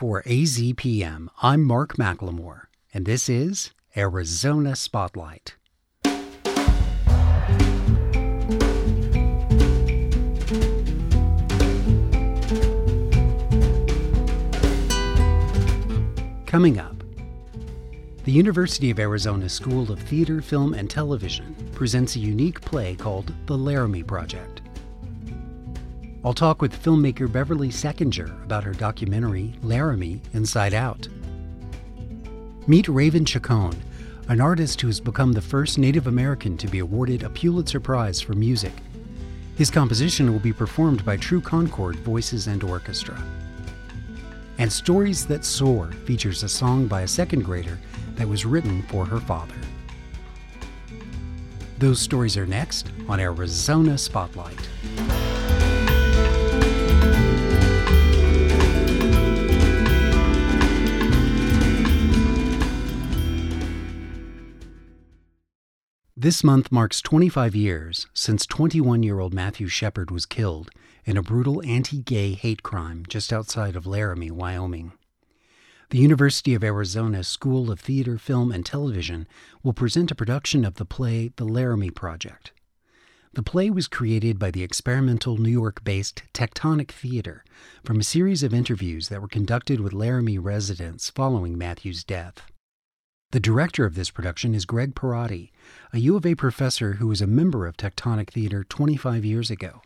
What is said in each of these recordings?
For AZPM, I'm Mark McLemore, and this is Arizona Spotlight. Coming up, the University of Arizona School of Theater, Film, and Television presents a unique play called The Laramie Project. I'll talk with filmmaker Beverly Seckinger about her documentary Laramie Inside Out. Meet Raven Chacon, an artist who has become the first Native American to be awarded a Pulitzer Prize for music. His composition will be performed by True Concord Voices and Orchestra. And Stories That Soar features a song by a second grader that was written for her father. Those stories are next on Arizona Spotlight. This month marks 25 years since 21 year old Matthew Shepard was killed in a brutal anti gay hate crime just outside of Laramie, Wyoming. The University of Arizona School of Theater, Film, and Television will present a production of the play The Laramie Project. The play was created by the experimental New York based Tectonic Theater from a series of interviews that were conducted with Laramie residents following Matthew's death. The director of this production is Greg Pierotti, a U of A professor who was a member of Tectonic Theater 25 years ago,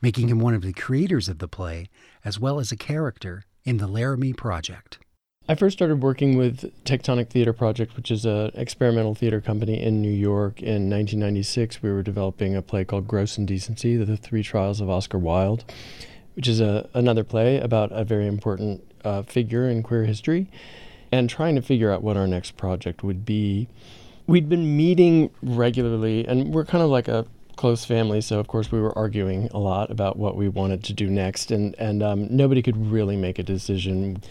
making him one of the creators of the play as well as a character in the Laramie Project. I first started working with Tectonic Theater Project, which is an experimental theater company in New York. In 1996, we were developing a play called Gross Indecency, The Three Trials of Oscar Wilde, which is a, another play about a very important uh, figure in queer history, and trying to figure out what our next project would be. We'd been meeting regularly, and we're kind of like a close family, so of course we were arguing a lot about what we wanted to do next, and, and um, nobody could really make a decision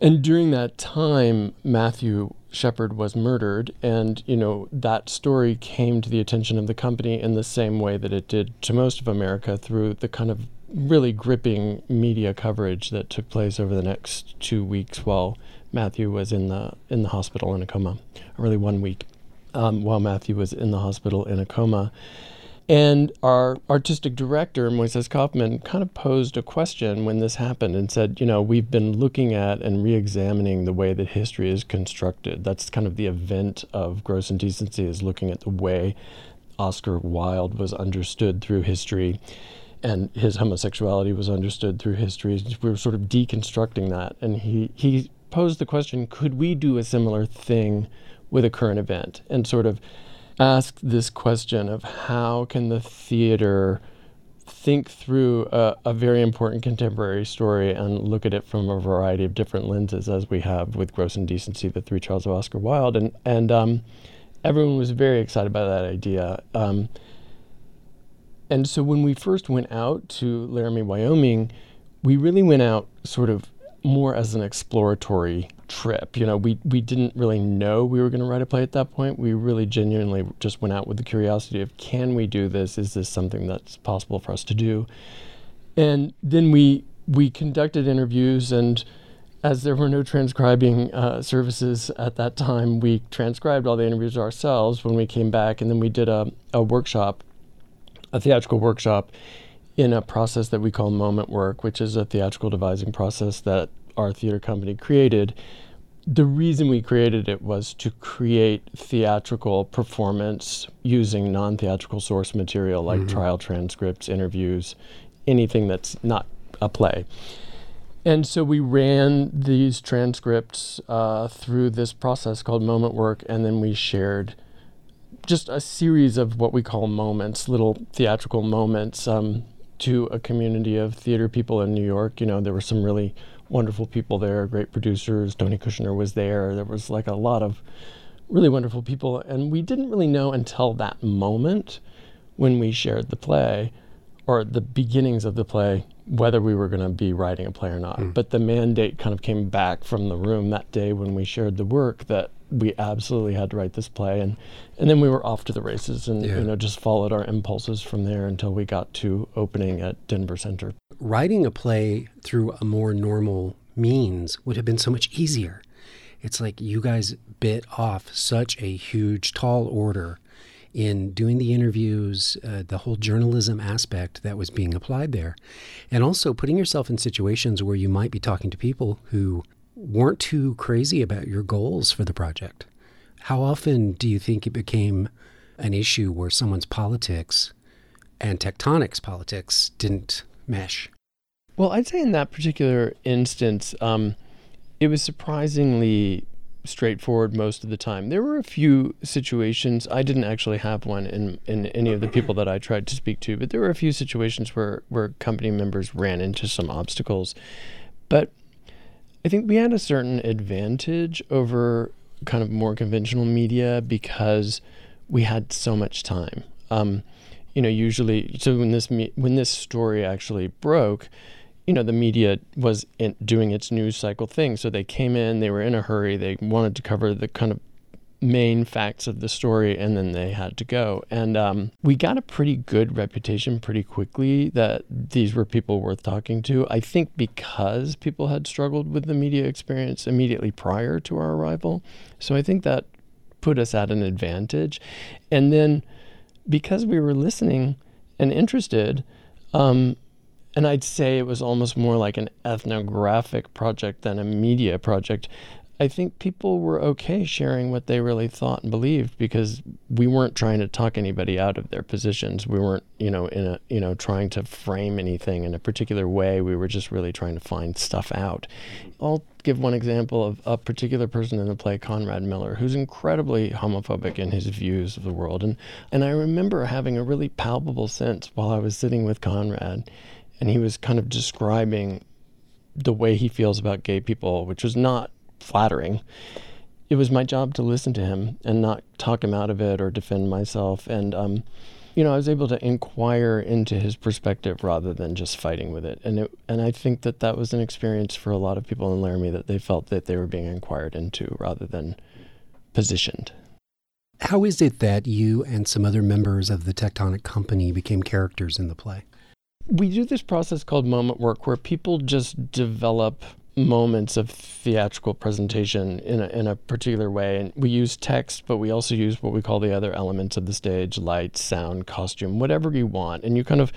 and during that time, Matthew Shepard was murdered, and you know that story came to the attention of the company in the same way that it did to most of America through the kind of really gripping media coverage that took place over the next two weeks while Matthew was in the in the hospital in a coma, really one week, um, while Matthew was in the hospital in a coma. And our artistic director, Moises Kaufman, kind of posed a question when this happened and said, you know, we've been looking at and re examining the way that history is constructed. That's kind of the event of gross indecency, is looking at the way Oscar Wilde was understood through history and his homosexuality was understood through history. We were sort of deconstructing that. And he, he posed the question could we do a similar thing with a current event? And sort of ask this question of how can the theater think through a, a, very important contemporary story and look at it from a variety of different lenses, as we have with Gross Indecency, The Three Trials of Oscar Wilde, and and um, everyone was very excited by that idea. Um, and so when we first went out to Laramie, Wyoming, we really went out sort of more as an exploratory trip. You know, we, we didn't really know we were going to write a play at that point. We really genuinely just went out with the curiosity of can we do this? Is this something that's possible for us to do? And then we we conducted interviews, and as there were no transcribing uh, services at that time, we transcribed all the interviews ourselves when we came back, and then we did a, a workshop, a theatrical workshop in a process that we call moment work, which is a theatrical devising process that our theater company created. The reason we created it was to create theatrical performance using non theatrical source material like mm-hmm. trial transcripts, interviews, anything that's not a play. And so we ran these transcripts uh, through this process called moment work, and then we shared just a series of what we call moments, little theatrical moments. Um, to a community of theater people in New York. You know, there were some really wonderful people there, great producers. Tony Kushner was there. There was like a lot of really wonderful people. And we didn't really know until that moment when we shared the play or the beginnings of the play whether we were going to be writing a play or not. Mm. But the mandate kind of came back from the room that day when we shared the work that we absolutely had to write this play and and then we were off to the races and yeah. you know just followed our impulses from there until we got to opening at Denver Center. Writing a play through a more normal means would have been so much easier. It's like you guys bit off such a huge, tall order in doing the interviews, uh, the whole journalism aspect that was being applied there, and also putting yourself in situations where you might be talking to people who weren't too crazy about your goals for the project. How often do you think it became an issue where someone's politics and Tectonic's politics didn't mesh? Well, I'd say in that particular instance, um, it was surprisingly straightforward most of the time. There were a few situations. I didn't actually have one in, in any of the people that I tried to speak to, but there were a few situations where, where company members ran into some obstacles. But I think we had a certain advantage over kind of more conventional media because we had so much time. Um, you know, usually, so when this when this story actually broke, you know, the media was doing its news cycle thing. So they came in, they were in a hurry, they wanted to cover the kind of main facts of the story, and then they had to go. And um, we got a pretty good reputation pretty quickly that these were people worth talking to. I think because people had struggled with the media experience immediately prior to our arrival. So I think that put us at an advantage. And then because we were listening and interested, um, and I'd say it was almost more like an ethnographic project than a media project. I think people were okay sharing what they really thought and believed because we weren't trying to talk anybody out of their positions. We weren't, you know, in a, you know, trying to frame anything in a particular way. We were just really trying to find stuff out. I'll give one example of a particular person in the play, Conrad Miller, who's incredibly homophobic in his views of the world. And and I remember having a really palpable sense while I was sitting with Conrad and he was kind of describing the way he feels about gay people, which was not flattering. It was my job to listen to him and not talk him out of it or defend myself. And, um, you know, I was able to inquire into his perspective rather than just fighting with it. And it, and I think that that was an experience for a lot of people in Laramie that they felt that they were being inquired into rather than positioned. How is it that you and some other members of the Tectonic Company became characters in the play? we do this process called moment work where people just develop moments of theatrical presentation in a, in a particular way. And we use text, but we also use what we call the other elements of the stage light, sound, costume, whatever you want. And you kind of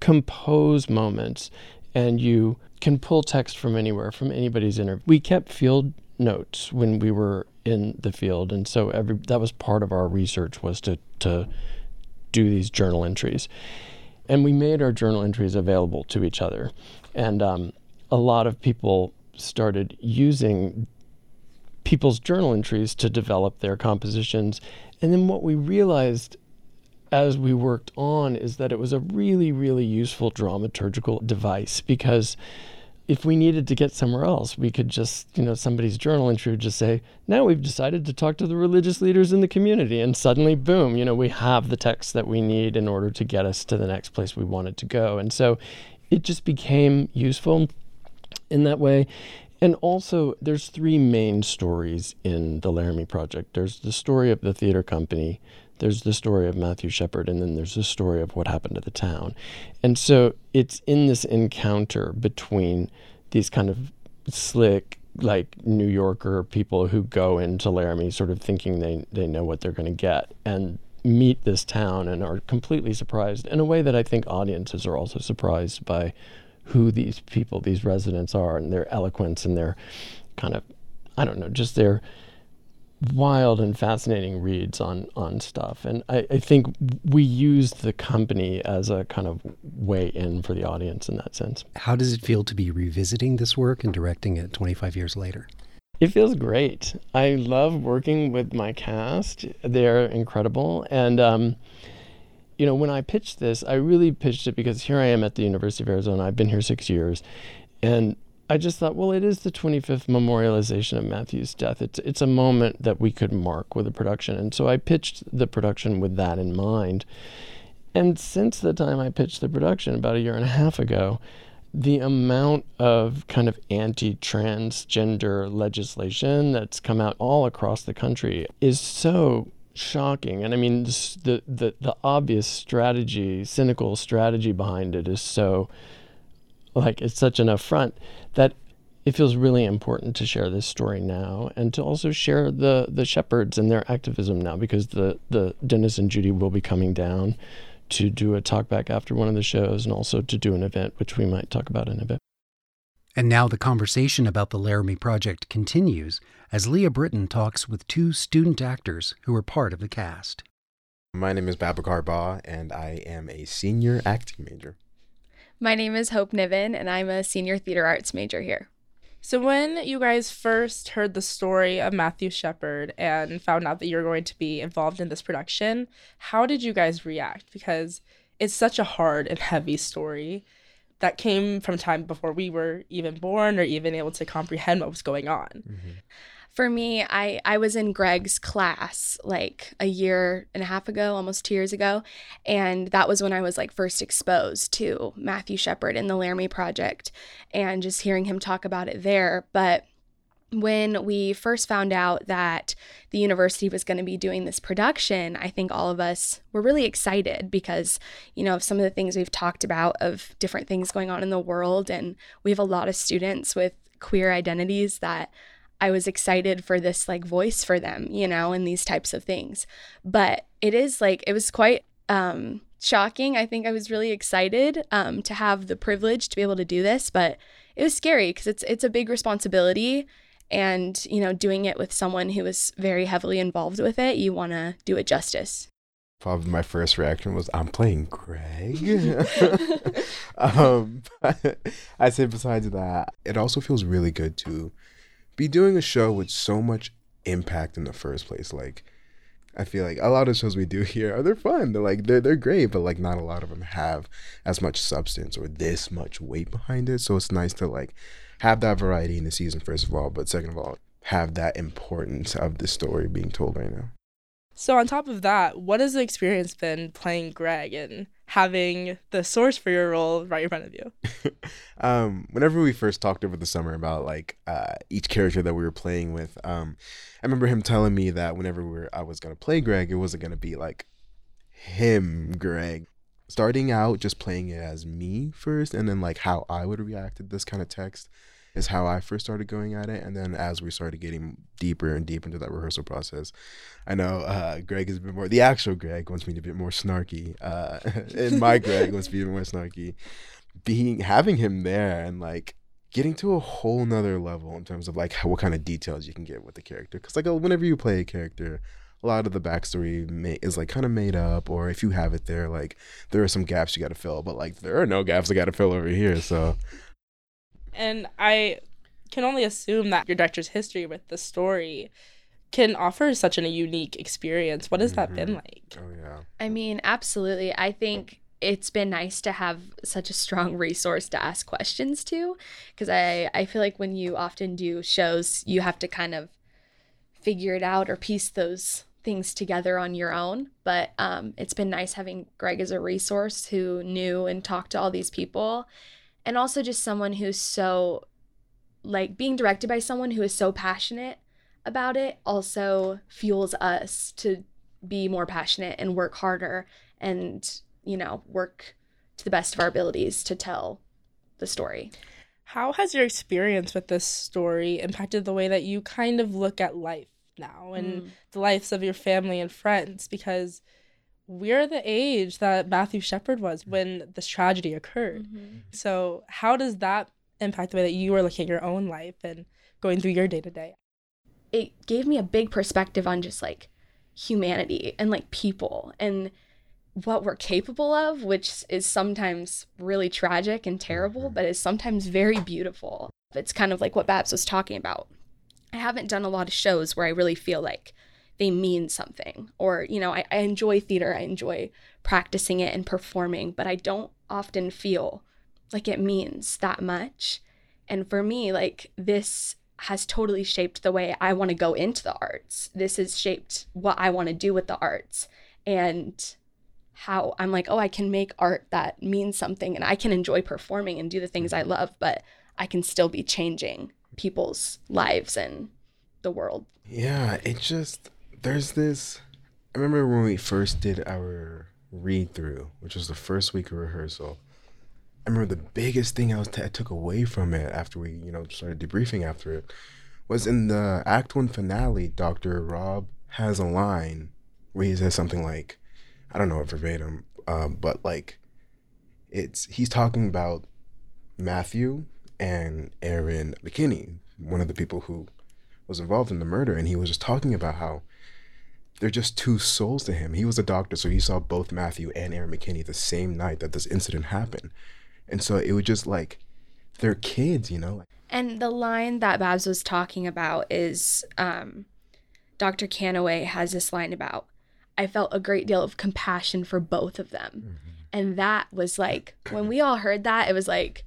compose moments and you can pull text from anywhere, from anybody's interview. We kept field notes when we were in the field. And so every that was part of our research was to, to do these journal entries and we made our journal entries available to each other. And um, a lot of people started using people's journal entries to develop their compositions. And then what we realized as we worked on is that it was a really, really useful dramaturgical device because if we needed to get somewhere else, we could just, you know, somebody's journal entry would just say, now we've decided to talk to the religious leaders in the community. And suddenly, boom, you know, we have the text that we need in order to get us to the next place we wanted to go. And so it just became useful in that way. And also, there's three main stories in the Laramie Project there's the story of the theater company, there's the story of Matthew Shepard, and then there's the story of what happened to the town. And so it's in this encounter between these kind of slick, like New Yorker people who go into Laramie sort of thinking they, they know what they're going to get and meet this town and are completely surprised in a way that I think audiences are also surprised by who these people, these residents are, and their eloquence and their kind of, I don't know, just their wild and fascinating reads on on stuff. And I, I think we used the company as a kind of way in for the audience in that sense. How does it feel to be revisiting this work and directing it 25 years later? It feels great. I love working with my cast. They're incredible. And, um, you know, when I pitched this, I really pitched it because here I am at the University of Arizona. I've been here six years. And I just thought, well, it is the 25th memorialization of Matthew's death. It's it's a moment that we could mark with a production, and so I pitched the production with that in mind. And since the time I pitched the production about a year and a half ago, the amount of kind of anti-transgender legislation that's come out all across the country is so shocking. And I mean, the the the obvious strategy, cynical strategy behind it is so like it's such an affront that it feels really important to share this story now and to also share the the Shepards and their activism now because the the Dennis and Judy will be coming down to do a talk back after one of the shows and also to do an event which we might talk about in a bit. And now the conversation about the Laramie Project continues as Leah Britton talks with two student actors who are part of the cast. My name is Babakar Ba, and I am a senior acting major. My name is Hope Niven, and I'm a senior theater arts major here. So, when you guys first heard the story of Matthew Shepard and found out that you're going to be involved in this production, how did you guys react? Because it's such a hard and heavy story that came from time before we were even born or even able to comprehend what was going on. Mm-hmm for me, I, I was in Greg's class like a year and a half ago, almost two years ago. And that was when I was like first exposed to Matthew Shepard and the Laramie Project and just hearing him talk about it there. But when we first found out that the university was going to be doing this production, I think all of us were really excited because, you know, some of the things we've talked about of different things going on in the world. And we have a lot of students with queer identities that I was excited for this like voice for them, you know, and these types of things. But it is like it was quite um shocking. I think I was really excited um to have the privilege to be able to do this, but it was scary because it's it's a big responsibility and, you know, doing it with someone who is very heavily involved with it, you want to do it justice. Probably my first reaction was, I'm playing Greg. um, I said besides that, it also feels really good to be doing a show with so much impact in the first place. Like, I feel like a lot of shows we do here are they're fun. They're like they're they're great, but like not a lot of them have as much substance or this much weight behind it. So it's nice to like have that variety in the season first of all, but second of all, have that importance of the story being told right now. So on top of that, what has the experience been playing Greg and having the source for your role right in front of you? um, whenever we first talked over the summer about like uh, each character that we were playing with, um, I remember him telling me that whenever we were, I was gonna play Greg, it wasn't gonna be like him, Greg. Starting out just playing it as me first, and then like how I would react to this kind of text is how I first started going at it. And then as we started getting deeper and deeper into that rehearsal process, I know uh, Greg is a bit more, the actual Greg wants me to be a bit more snarky. Uh, and my Greg wants to be more snarky. Being, having him there and like, getting to a whole nother level in terms of like how, what kind of details you can get with the character. Because like whenever you play a character, a lot of the backstory may, is like kind of made up, or if you have it there, like there are some gaps you got to fill. But like there are no gaps I got to fill over here. So and I can only assume that your director's history with the story can offer such an, a unique experience. What has mm-hmm. that been mm-hmm. like? Oh yeah. I mean, absolutely. I think it's been nice to have such a strong resource to ask questions to because I I feel like when you often do shows, you have to kind of figure it out or piece those things together on your own. But um, it's been nice having Greg as a resource who knew and talked to all these people and also just someone who's so like being directed by someone who is so passionate about it also fuels us to be more passionate and work harder and you know work to the best of our abilities to tell the story how has your experience with this story impacted the way that you kind of look at life now and mm. the lives of your family and friends because we're the age that Matthew Shepard was when this tragedy occurred. Mm-hmm. So, how does that impact the way that you are looking at your own life and going through your day to day? It gave me a big perspective on just like humanity and like people and what we're capable of, which is sometimes really tragic and terrible, mm-hmm. but is sometimes very beautiful. It's kind of like what Babs was talking about. I haven't done a lot of shows where I really feel like they mean something. Or, you know, I, I enjoy theater, I enjoy practicing it and performing, but I don't often feel like it means that much. And for me, like this has totally shaped the way I want to go into the arts. This has shaped what I want to do with the arts and how I'm like, oh, I can make art that means something and I can enjoy performing and do the things I love, but I can still be changing people's lives and the world. Yeah, it just there's this. I remember when we first did our read through, which was the first week of rehearsal. I remember the biggest thing I was t- I took away from it after we you know started debriefing after it was in the Act One finale. Doctor Rob has a line where he says something like, I don't know it verbatim, um, but like, it's he's talking about Matthew and Aaron McKinney, one of the people who was involved in the murder, and he was just talking about how they're just two souls to him. He was a doctor, so he saw both Matthew and Aaron McKinney the same night that this incident happened. And so it was just like they're kids, you know. And the line that Babs was talking about is um, Dr. Cantway has this line about, I felt a great deal of compassion for both of them. Mm-hmm. And that was like, when we all heard that, it was like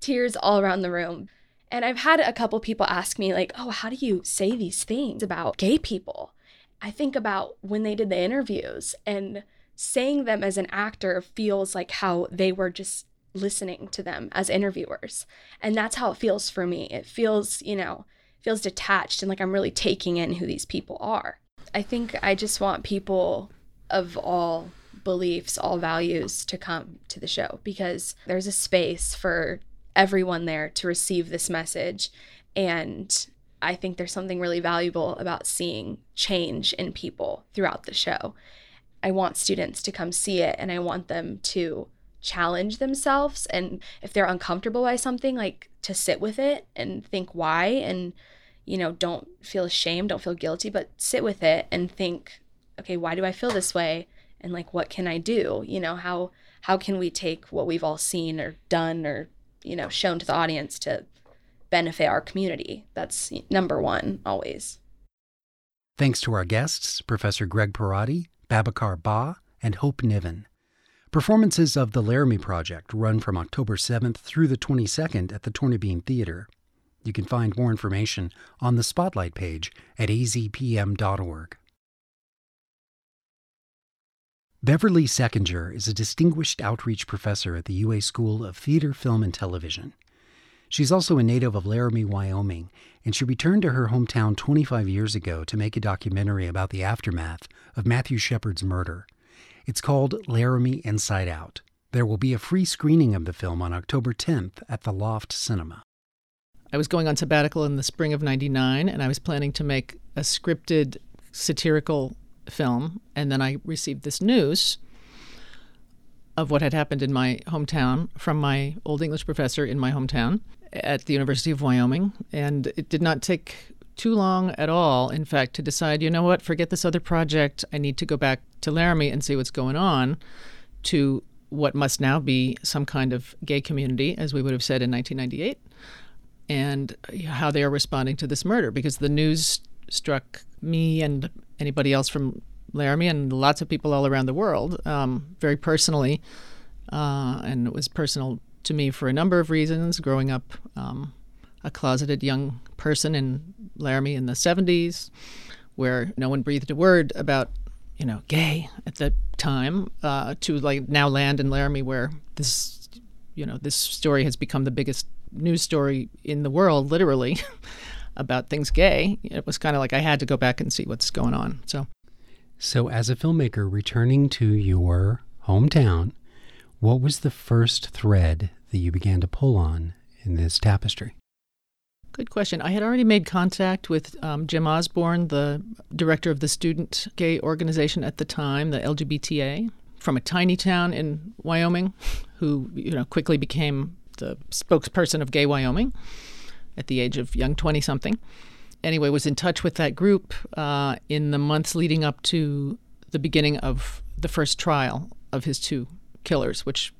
tears all around the room. And I've had a couple people ask me, like, oh, how do you say these things about gay people? I think about when they did the interviews and saying them as an actor feels like how they were just listening to them as interviewers. And that's how it feels for me. It feels, you know, feels detached and like I'm really taking in who these people are. I think I just want people of all beliefs, all values to come to the show because there's a space for everyone there to receive this message. And I think there's something really valuable about seeing change in people throughout the show. I want students to come see it and I want them to challenge themselves and if they're uncomfortable by something like to sit with it and think why and you know don't feel ashamed don't feel guilty but sit with it and think okay why do i feel this way and like what can i do you know how how can we take what we've all seen or done or you know shown to the audience to benefit our community that's number one always thanks to our guests professor greg Pierotti, babakar ba and hope niven Performances of The Laramie Project run from October 7th through the 22nd at the Tornabene Theater. You can find more information on the Spotlight page at azpm.org. Beverly Seckinger is a distinguished outreach professor at the UA School of Theater, Film, and Television. She's also a native of Laramie, Wyoming, and she returned to her hometown 25 years ago to make a documentary about the aftermath of Matthew Shepard's murder. It's called Laramie Inside Out. There will be a free screening of the film on October 10th at the Loft Cinema. I was going on sabbatical in the spring of 99 and I was planning to make a scripted satirical film. And then I received this news of what had happened in my hometown from my old English professor in my hometown at the University of Wyoming. And it did not take too long at all, in fact, to decide, you know what, forget this other project. I need to go back to Laramie and see what's going on to what must now be some kind of gay community, as we would have said in 1998, and how they are responding to this murder. Because the news struck me and anybody else from Laramie and lots of people all around the world um, very personally. Uh, and it was personal to me for a number of reasons. Growing up um, a closeted young person in Laramie in the 70s, where no one breathed a word about, you know, gay at the time, uh, to like now land in Laramie, where this, you know, this story has become the biggest news story in the world, literally, about things gay. It was kind of like I had to go back and see what's going on. So, so as a filmmaker returning to your hometown, what was the first thread that you began to pull on in this tapestry? Good question. I had already made contact with um, Jim Osborn, the director of the student gay organization at the time, the LGBTA, from a tiny town in Wyoming, who you know quickly became the spokesperson of Gay Wyoming at the age of young twenty something. Anyway, was in touch with that group uh, in the months leading up to the beginning of the first trial of his two killers, which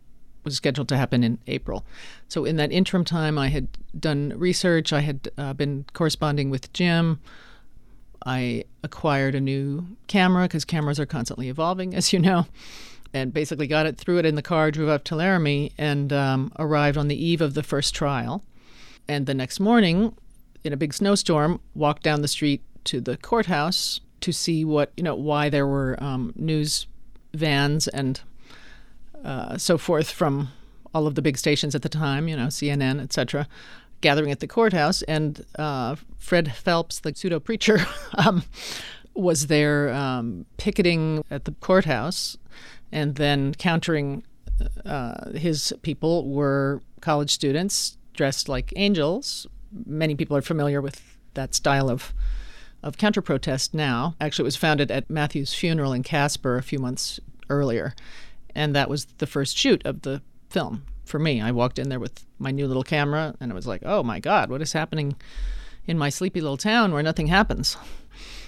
was scheduled to happen in April. So in that interim time, I had done research. I had uh, been corresponding with Jim. I acquired a new camera because cameras are constantly evolving, as you know, and basically got it, threw it in the car, drove up to Laramie, and um, arrived on the eve of the first trial. And the next morning, in a big snowstorm, walked down the street to the courthouse to see what you know why there were um, news vans and uh, so forth from all of the big stations at the time, you know, CNN, etc., gathering at the courthouse. And uh, Fred Phelps, the pseudo preacher, um, was there um, picketing at the courthouse and then countering uh, his people were college students dressed like angels. Many people are familiar with that style of of counter protest now. Actually, it was founded at Matthew's funeral in Casper a few months earlier, and that was the first shoot of the film for me. I walked in there with my new little camera, and it was like, oh my God, what is happening in my sleepy little town where nothing happens?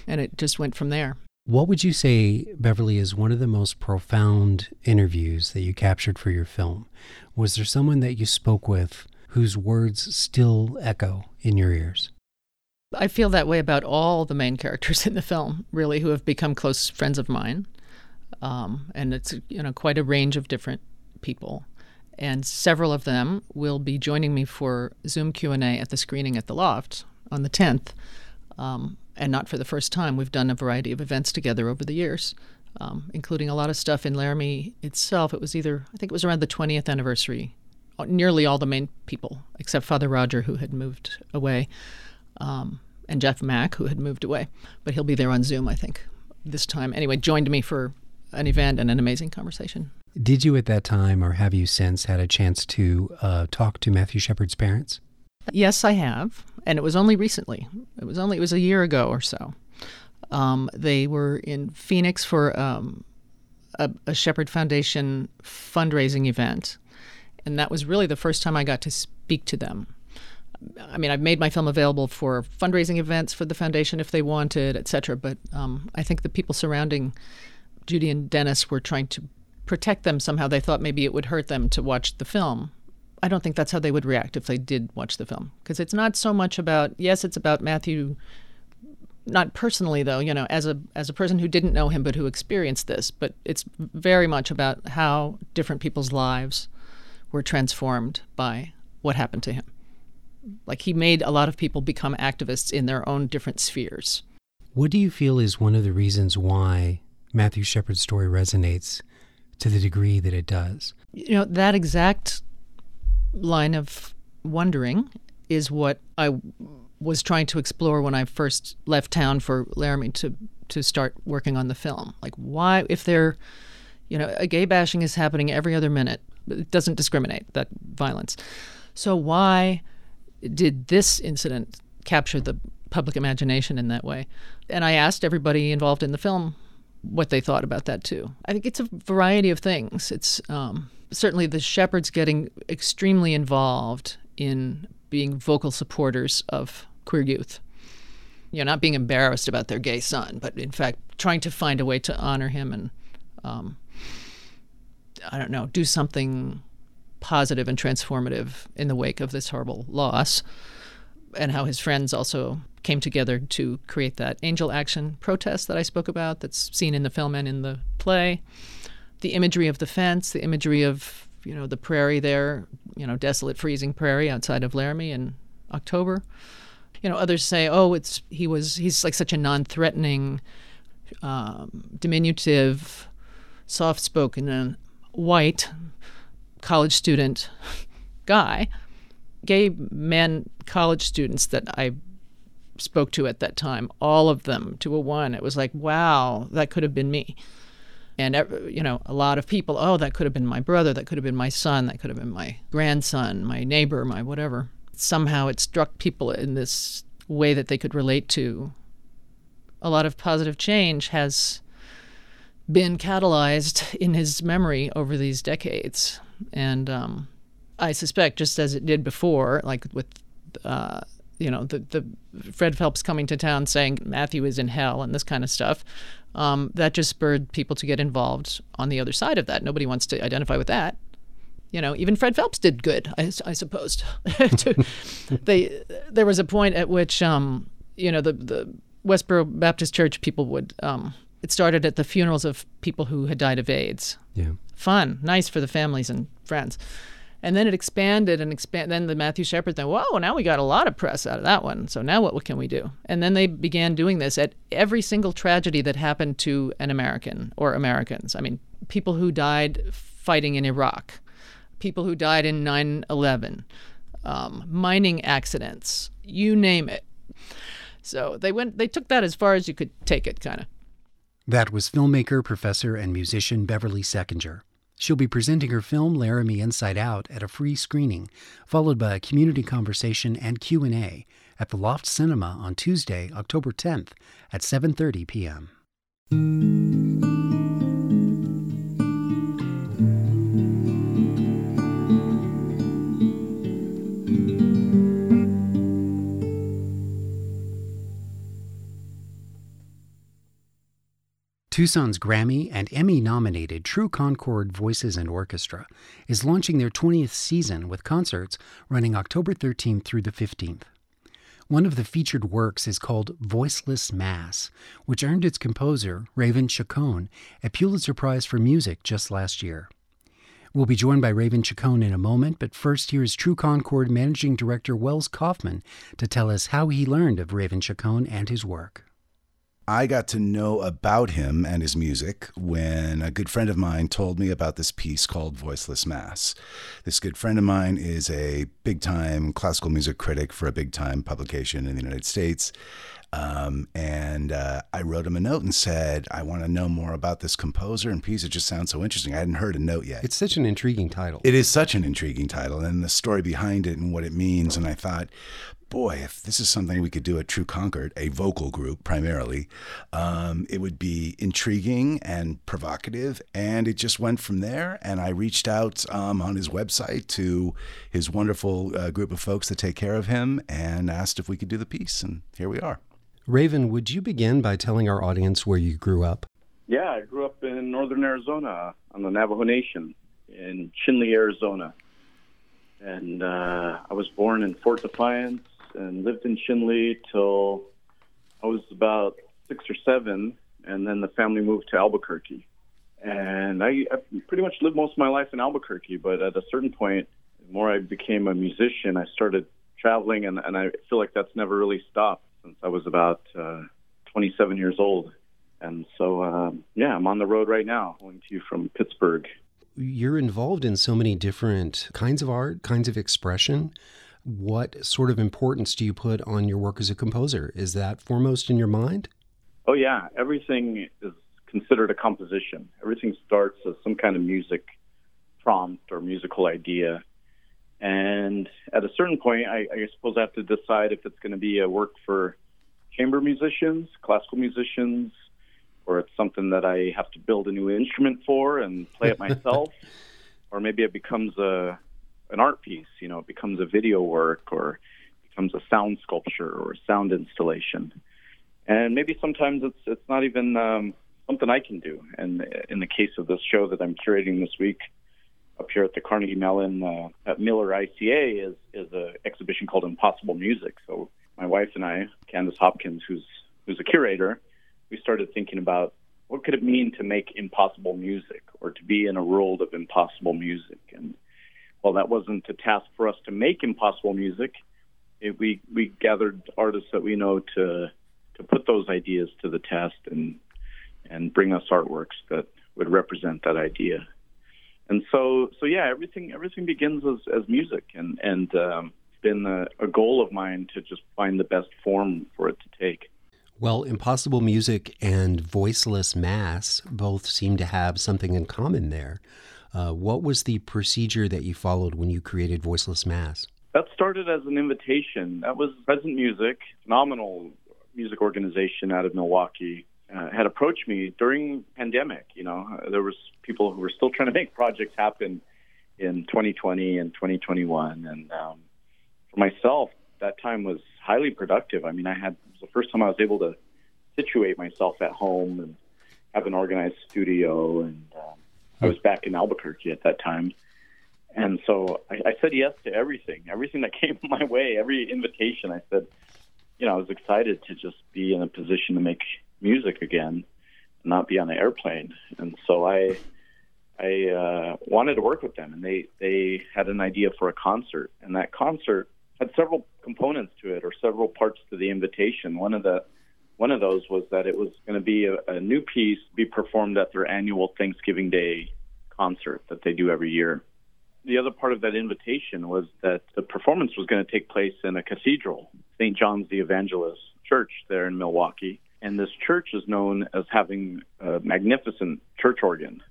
And it just went from there. What would you say, Beverly, is one of the most profound interviews that you captured for your film? Was there someone that you spoke with whose words still echo in your ears? I feel that way about all the main characters in the film, really, who have become close friends of mine. Um, and it's you know quite a range of different people, and several of them will be joining me for Zoom Q and A at the screening at the Loft on the 10th, um, and not for the first time. We've done a variety of events together over the years, um, including a lot of stuff in Laramie itself. It was either I think it was around the 20th anniversary. Nearly all the main people, except Father Roger, who had moved away um, and Jeff Mack, who had moved away. But he'll be there on Zoom, I think, this time. Anyway, joined me for an event and an amazing conversation. Did you at that time, or have you since had a chance to uh, talk to Matthew Shepard's parents? Yes, I have, and it was only recently. It was only it was a year ago or so. Um, they were in Phoenix for um, a, a Shepard Foundation fundraising event, and that was really the first time I got to speak to them. I mean, I've made my film available for fundraising events for the foundation if they wanted, et cetera. But um, I think the people surrounding Judy and Dennis were trying to protect them somehow. They thought maybe it would hurt them to watch the film. I don't think that's how they would react if they did watch the film because it's not so much about yes, it's about Matthew not personally though, you know, as a as a person who didn't know him but who experienced this, but it's very much about how different people's lives were transformed by what happened to him. Like he made a lot of people become activists in their own different spheres. What do you feel is one of the reasons why Matthew Shepard's story resonates to the degree that it does? You know, that exact line of wondering is what I was trying to explore when I first left town for Laramie to to start working on the film. Like why if there you know, a gay bashing is happening every other minute. It doesn't discriminate that violence. So why did this incident capture the public imagination in that way? And I asked everybody involved in the film what they thought about that too. I think it's a variety of things. It's um, certainly the Shepards getting extremely involved in being vocal supporters of queer youth. You know, not being embarrassed about their gay son, but in fact trying to find a way to honor him and, um, I don't know, do something positive and transformative in the wake of this horrible loss, and how his friends also came together to create that angel action protest that I spoke about, that's seen in the film and in the play. The imagery of the fence, the imagery of you know the prairie there, you know, desolate, freezing prairie outside of Laramie in October. You know, others say, oh, it's he was he's like such a non-threatening, um, diminutive, soft-spoken, and white college student guy, gay men college students that I spoke to at that time, all of them to a one, it was like, wow, that could have been me. And, you know, a lot of people, oh, that could have been my brother, that could have been my son, that could have been my grandson, my neighbor, my whatever. Somehow it struck people in this way that they could relate to. A lot of positive change has been catalyzed in his memory over these decades. And um, I suspect, just as it did before, like with, uh, you know, the, the Fred Phelps coming to town saying Matthew is in hell and this kind of stuff, um, that just spurred people to get involved on the other side of that. Nobody wants to identify with that. You know, even Fred Phelps did good, I, I suppose. they, there was a point at which, um, you know, the, the Westboro Baptist Church people would um, it started at the funerals of people who had died of AIDS. Yeah. Fun, nice for the families and friends. And then it expanded and expand. Then the Matthew Shepard thing. Whoa! Now we got a lot of press out of that one. So now what, can we do? And then they began doing this at every single tragedy that happened to an American or Americans. I mean, people who died fighting in Iraq, people who died in 9/11, um, mining accidents, you name it. So they went. They took that as far as you could take it, kind of. That was filmmaker, professor, and musician Beverly Seckinger. She'll be presenting her film Laramie Inside Out at a free screening, followed by a community conversation and Q&A at the Loft Cinema on Tuesday, October 10th at 7:30 p.m. Tucson's Grammy and Emmy nominated True Concord Voices and Orchestra is launching their 20th season with concerts running October 13th through the 15th. One of the featured works is called Voiceless Mass, which earned its composer, Raven Chacon, a Pulitzer Prize for Music just last year. We'll be joined by Raven Chacon in a moment, but first here is True Concord Managing Director Wells Kaufman to tell us how he learned of Raven Chacon and his work. I got to know about him and his music when a good friend of mine told me about this piece called Voiceless Mass. This good friend of mine is a big time classical music critic for a big time publication in the United States. Um, and uh, I wrote him a note and said, I want to know more about this composer and piece. It just sounds so interesting. I hadn't heard a note yet. It's such an intriguing title. It is such an intriguing title and the story behind it and what it means. And I thought, boy, if this is something we could do at True Concord, a vocal group primarily, um, it would be intriguing and provocative. And it just went from there. And I reached out um, on his website to his wonderful uh, group of folks that take care of him and asked if we could do the piece. And here we are. Raven, would you begin by telling our audience where you grew up? Yeah, I grew up in northern Arizona on the Navajo Nation in Chinle, Arizona. And uh, I was born in Fort Defiance and lived in Chinle till I was about six or seven. And then the family moved to Albuquerque. And I, I pretty much lived most of my life in Albuquerque. But at a certain point, the more I became a musician, I started traveling, and, and I feel like that's never really stopped since I was about uh, 27 years old. And so, um, yeah, I'm on the road right now, going to you from Pittsburgh. You're involved in so many different kinds of art, kinds of expression. What sort of importance do you put on your work as a composer? Is that foremost in your mind? Oh, yeah. Everything is considered a composition. Everything starts as some kind of music prompt or musical idea. And at a certain point, I, I suppose I have to decide if it's going to be a work for chamber musicians, classical musicians, or it's something that I have to build a new instrument for and play it myself, or maybe it becomes a an art piece. You know, it becomes a video work or becomes a sound sculpture or a sound installation. And maybe sometimes it's it's not even um, something I can do. And in the case of this show that I'm curating this week up here at the Carnegie Mellon uh, at Miller ICA is is a exhibition called Impossible Music. So my wife and I, Candice Hopkins, who's who's a curator, we started thinking about what could it mean to make impossible music or to be in a world of impossible music. While that wasn't a task for us to make impossible music, it, we we gathered artists that we know to to put those ideas to the test and and bring us artworks that would represent that idea. And so so yeah, everything everything begins as as music and and um, been a, a goal of mine to just find the best form for it to take. Well, Impossible Music and Voiceless Mass both seem to have something in common there. Uh, what was the procedure that you followed when you created Voiceless Mass? That started as an invitation. That was Present Music, phenomenal music organization out of Milwaukee, uh, had approached me during pandemic. You know, uh, there was people who were still trying to make projects happen in 2020 and 2021, and um, for myself, that time was highly productive. I mean, I had it was the first time I was able to situate myself at home and have an organized studio, and um, I was back in Albuquerque at that time. And so I, I said yes to everything, everything that came my way, every invitation. I said, you know, I was excited to just be in a position to make music again, not be on an airplane. And so I, I uh, wanted to work with them, and they they had an idea for a concert, and that concert had several components to it or several parts to the invitation. One of the one of those was that it was going to be a, a new piece be performed at their annual Thanksgiving Day concert that they do every year. The other part of that invitation was that the performance was going to take place in a cathedral, St. John's the Evangelist Church there in Milwaukee. And this church is known as having a magnificent church organ.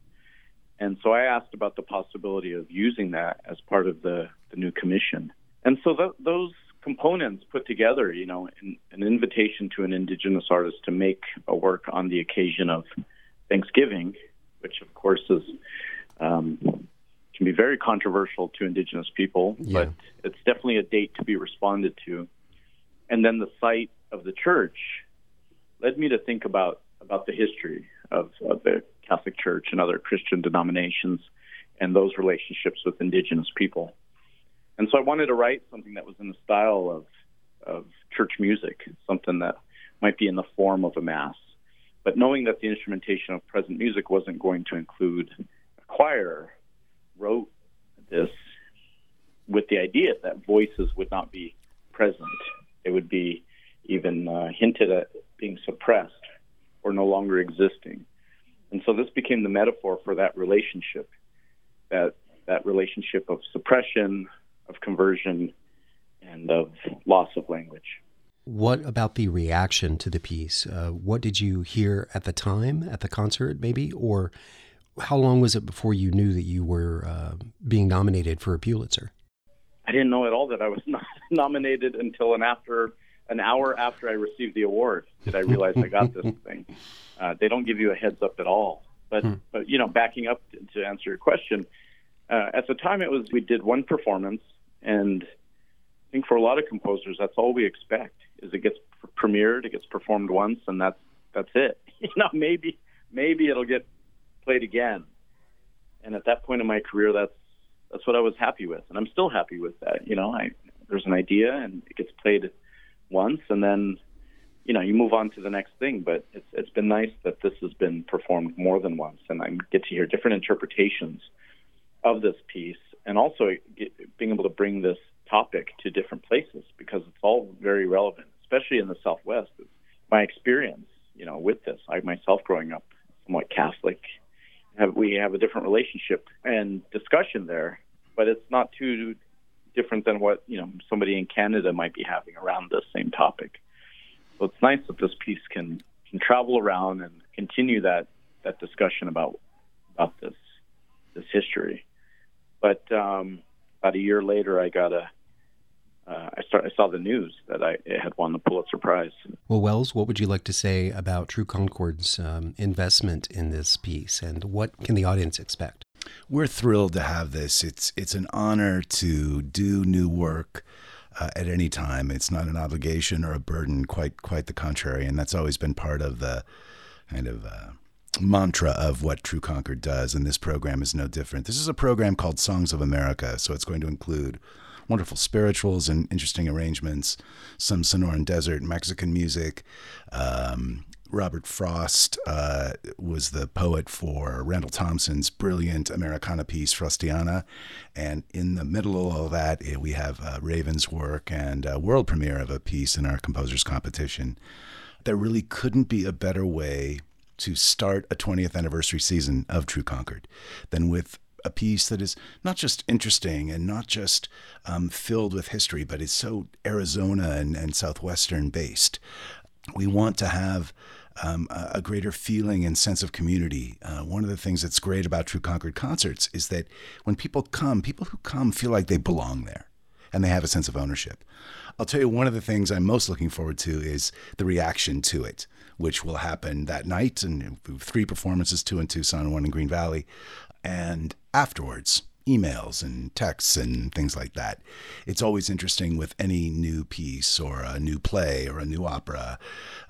And so I asked about the possibility of using that as part of the, the new commission. And so th- those components put together, you know, in, an invitation to an indigenous artist to make a work on the occasion of Thanksgiving, which of course is um, can be very controversial to indigenous people, yeah. but it's definitely a date to be responded to. And then the site of the church led me to think about about the history of, of the Catholic Church and other Christian denominations and those relationships with indigenous people. And so I wanted to write something that was in the style of of church music, something that might be in the form of a mass. But knowing that the instrumentation of present music wasn't going to include a choir, wrote this with the idea that voices would not be present. They would be even uh, hinted at being suppressed or no longer existing. And so this became the metaphor for that relationship, that that relationship of suppression, of conversion and of loss of language. What about the reaction to the piece? Uh, what did you hear at the time, at the concert, maybe? Or how long was it before you knew that you were uh, being nominated for a Pulitzer? I didn't know at all that I was not nominated until an after an hour after I received the award did I realize I got this thing. Uh, they don't give you a heads up at all. But hmm. but you know, backing up to, to answer your question, uh, at the time it was we did one performance and I think for a lot of composers, that's all we expect is it gets premiered, it gets performed once, and that's that's it. You know, maybe maybe it'll get played again. And at that point in my career, that's that's what I was happy with, and I'm still happy with that. You know, I there's an idea and it gets played once, and then you know you move on to the next thing. But it's it's been nice that this has been performed more than once, and I get to hear different interpretations of this piece and also get, being able to bring this topic to different places because it's all very relevant, especially in the Southwest. My experience, you know, with this. I myself, growing up somewhat Catholic, have, we have a different relationship and discussion there, but it's not too different than what you know somebody in Canada might be having around this same topic. So it's nice that this piece can can travel around and continue that that discussion about about this this history. But um, about a year later, I got a. Uh, I start. I saw the news that I had won the Pulitzer Prize. Well, Wells, what would you like to say about True Concord's um, investment in this piece, and what can the audience expect? We're thrilled to have this. It's it's an honor to do new work. Uh, at any time. It's not an obligation or a burden, quite quite the contrary, and that's always been part of the kind of uh, mantra of what True Concord does, and this program is no different. This is a program called Songs of America, so it's going to include wonderful spirituals and interesting arrangements, some Sonoran Desert Mexican music. Um, Robert Frost uh, was the poet for Randall Thompson's brilliant Americana piece, Frostiana. And in the middle of all that, eh, we have uh, Raven's work and a world premiere of a piece in our composers competition. There really couldn't be a better way to start a 20th anniversary season of True Concord than with a piece that is not just interesting and not just um, filled with history, but is so Arizona and, and Southwestern based. We want to have um, a greater feeling and sense of community. Uh, one of the things that's great about True Concord concerts is that when people come, people who come feel like they belong there and they have a sense of ownership. I'll tell you one of the things I'm most looking forward to is the reaction to it which will happen that night. And three performances, two in Tucson, one in Green Valley. And afterwards, emails and texts and things like that. It's always interesting with any new piece or a new play or a new opera,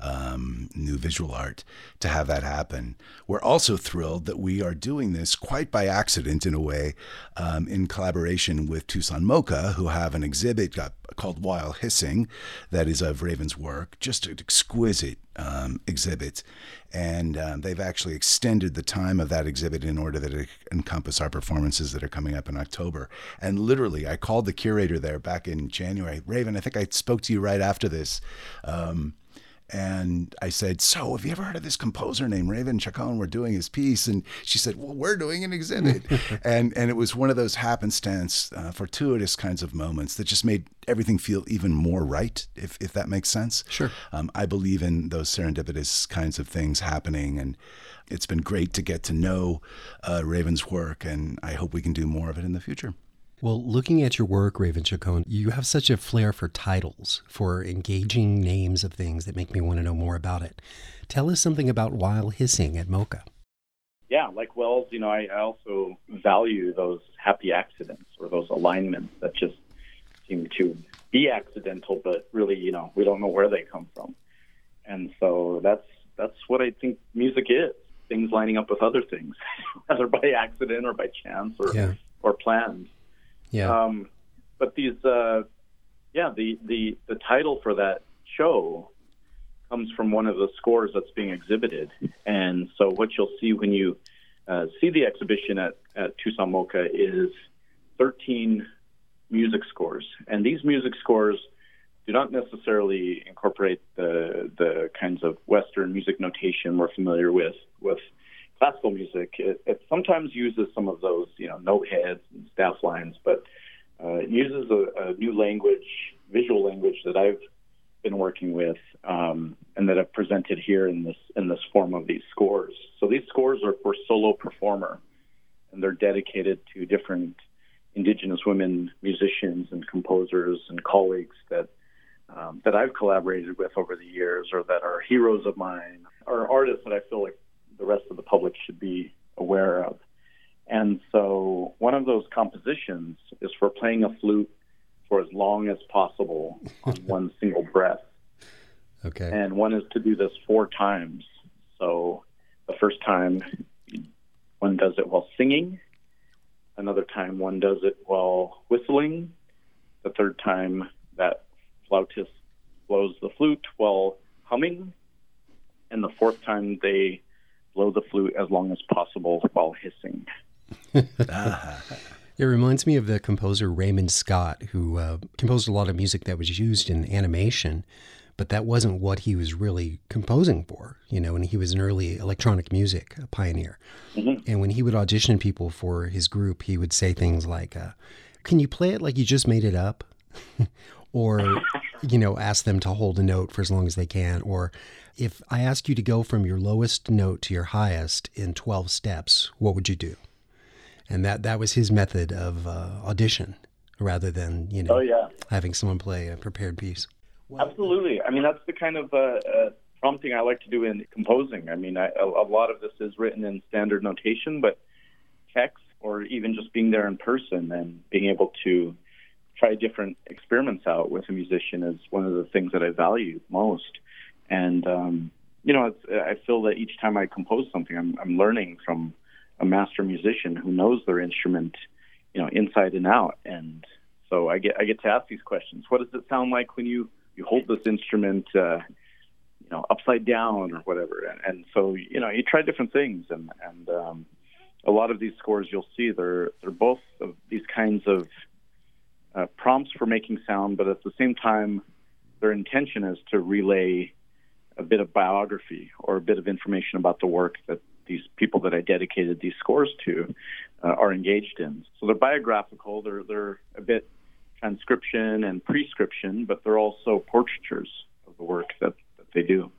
um, new visual art, to have that happen. We're also thrilled that we are doing this quite by accident in a way, um, in collaboration with Tucson MoCA, who have an exhibit called While Hissing that is of Raven's work, just an exquisite um, exhibit and um, they've actually extended the time of that exhibit in order that it encompass our performances that are coming up in October. And literally, I called the curator there back in January. Raven, I think I spoke to you right after this. Um, and I said, "So, have you ever heard of this composer named Raven Chacon? We're doing his piece." And she said, "Well, we're doing an exhibit," and and it was one of those happenstance, uh, fortuitous kinds of moments that just made everything feel even more right, if if that makes sense. Sure. Um, I believe in those serendipitous kinds of things happening, and it's been great to get to know uh, Raven's work, and I hope we can do more of it in the future. Well, looking at your work, Raven Chacon, you have such a flair for titles, for engaging names of things that make me want to know more about it. Tell us something about While Hissing at MoCA. Yeah, like Wells, you know, I, I also value those happy accidents or those alignments that just seem to be accidental, but really, you know, we don't know where they come from. And so that's that's what I think music is. Things lining up with other things, whether by accident or by chance or Yeah. or planned. Yeah. Um, but these, uh, yeah, the, the, the title for that show comes from one of the scores that's being exhibited. And so what you'll see when you uh, see the exhibition at, at Tucson MoCA is 13 music scores. And these music scores do not necessarily incorporate the, the kinds of Western music notation we're familiar with, with classical music. It, it sometimes uses some of those, you know, note heads and staff lines, but uh, it uses a, a new language, visual language that I've been working with, um, and that I've presented here in this in this form of these scores. So these scores are for solo performer, and they're dedicated to different Indigenous women musicians and composers and colleagues that um, that I've collaborated with over the years, or that are heroes of mine, or artists that I feel like the rest of the public should be aware of. And so one of those compositions is for playing a flute for as long as possible on one single breath. Okay. And one is to do this four times. So the first time one does it while singing, another time one does it while whistling, the third time that flautist blows the flute while humming, and the fourth time they blow the flute as long as possible while hissing. It reminds me of the composer Raymond Scott, who uh, composed a lot of music that was used in animation, but that wasn't what he was really composing for, you know, and he was an early electronic music pioneer. And when he would audition people for his group, he would say things like, uh, Can you play it like you just made it up? or, you know, ask them to hold a note for as long as they can. Or if I ask you to go from your lowest note to your highest in 12 steps, what would you do? and that that was his method of uh, audition rather than you know Oh, yeah. having someone play a prepared piece. Absolutely. I mean, that's the kind of uh, uh, prompting I like to do in composing. I mean, I, a, a lot of this is written in standard notation, but text or even just being there in person and being able to try different experiments out with a musician is one of the things that I value most. And um, you know, I feel that each time I compose something, I'm, I'm learning from a master musician who knows their instrument, you know, inside and out. And so I get I get to ask these questions. What does it sound like when you you hold this instrument, uh, you know, upside down or whatever? And, and so you know, you try different things, and and um, a lot of these scores you'll see they're they're both of these kinds of uh, prompts for making sound, but at the same time, their intention is to relay a bit of biography or a bit of information about the work that these people that I dedicated these scores to uh, are engaged in. So they're biographical. They're they're a bit transcription and prescription, but they're also portraitures of the work that, that they do.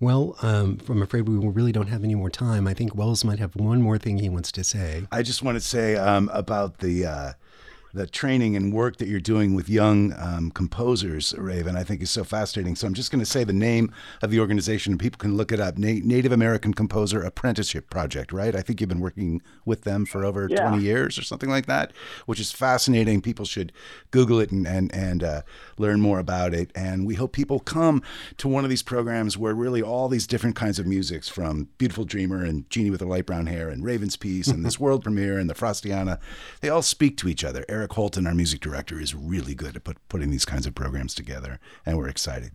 Well, um, I'm afraid we really don't have any more time. I think Wells might have one more thing he wants to say. I just want to say um, about the uh, the training and work that you're doing with young um, composers, Raven. I think is so fascinating. So I'm just going to say the name of the organization, and people can look it up. Na- Native American Composer Apprenticeship Project, right? I think you've been working with them for over Yeah. 20 years or something like that, which is fascinating. People should Google it and and and uh, learn more about it. And we hope people come to one of these programs where really all these different kinds of musics, from Beautiful Dreamer and Jeanie with the Light Brown Hair and Raven's Piece and this world premiere and the Frostiana, they all speak to each other. Eric Holtan, our music director, is really good at put, putting these kinds of programs together, and we're excited.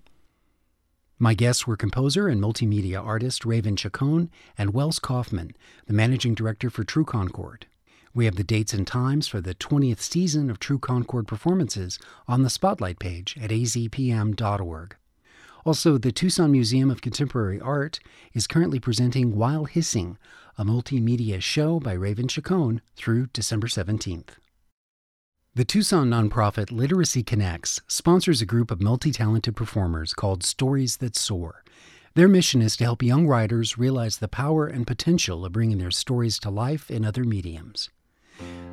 My guests were composer and multimedia artist Raven Chacon and Wells Kaufman, the managing director for True Concord. We have the dates and times for the 20th season of True Concord performances on the Spotlight page at azpm.org. Also, the Tucson Museum of Contemporary Art is currently presenting While Hissing, a multimedia show by Raven Chacon through December 17th. The Tucson nonprofit Literacy Connects sponsors a group of multi talented performers called Stories That Soar. Their mission is to help young writers realize the power and potential of bringing their stories to life in other mediums.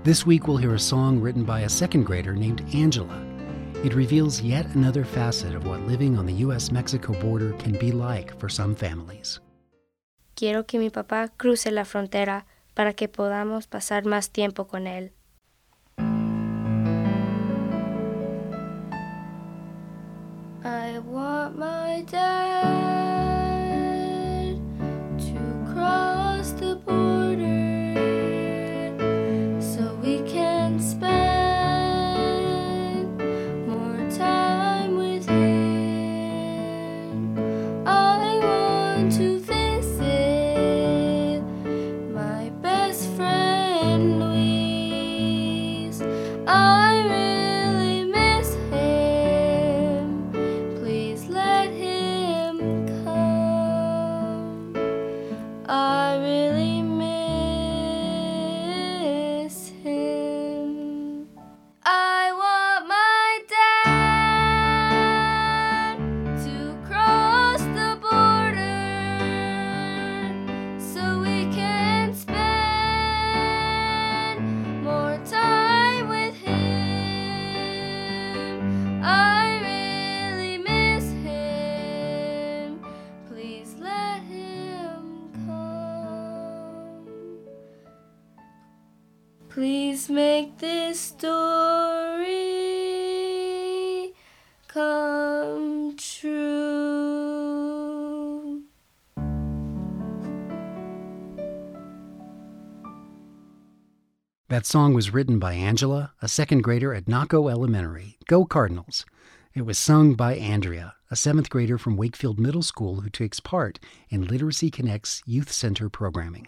This week, we'll hear a song written by a second grader named Angela. It reveals yet another facet of what living on the U.S. Mexico border can be like for some families. Quiero que mi papá cruce la frontera para que podamos pasar más tiempo con él. My dad Please make this story come true. That song was written by Angela, a second grader at Naco Elementary. Go Cardinals! It was sung by Andrea, a seventh grader from Wakefield Middle School who takes part in Literacy Connect's Youth Center programming.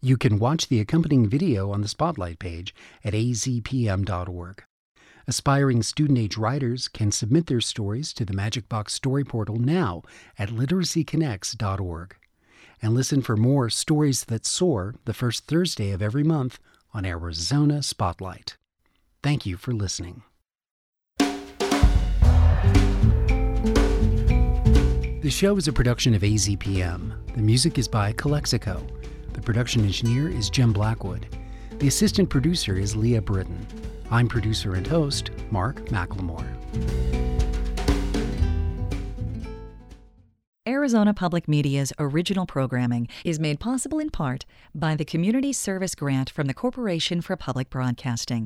You can watch the accompanying video on the Spotlight page at azpm.org. Aspiring student age writers can submit their stories to the Magic Box Story Portal now at literacyconnects.org. And listen for more Stories That Soar the first Thursday of every month on Arizona Spotlight. Thank you for listening. The show is a production of AZPM. The music is by Calexico. The production engineer is Jim Blackwood. The assistant producer is Leah Britton. I'm producer and host Mark McLemore. Arizona Public Media's original programming is made possible in part by the Community Service Grant from the Corporation for Public Broadcasting.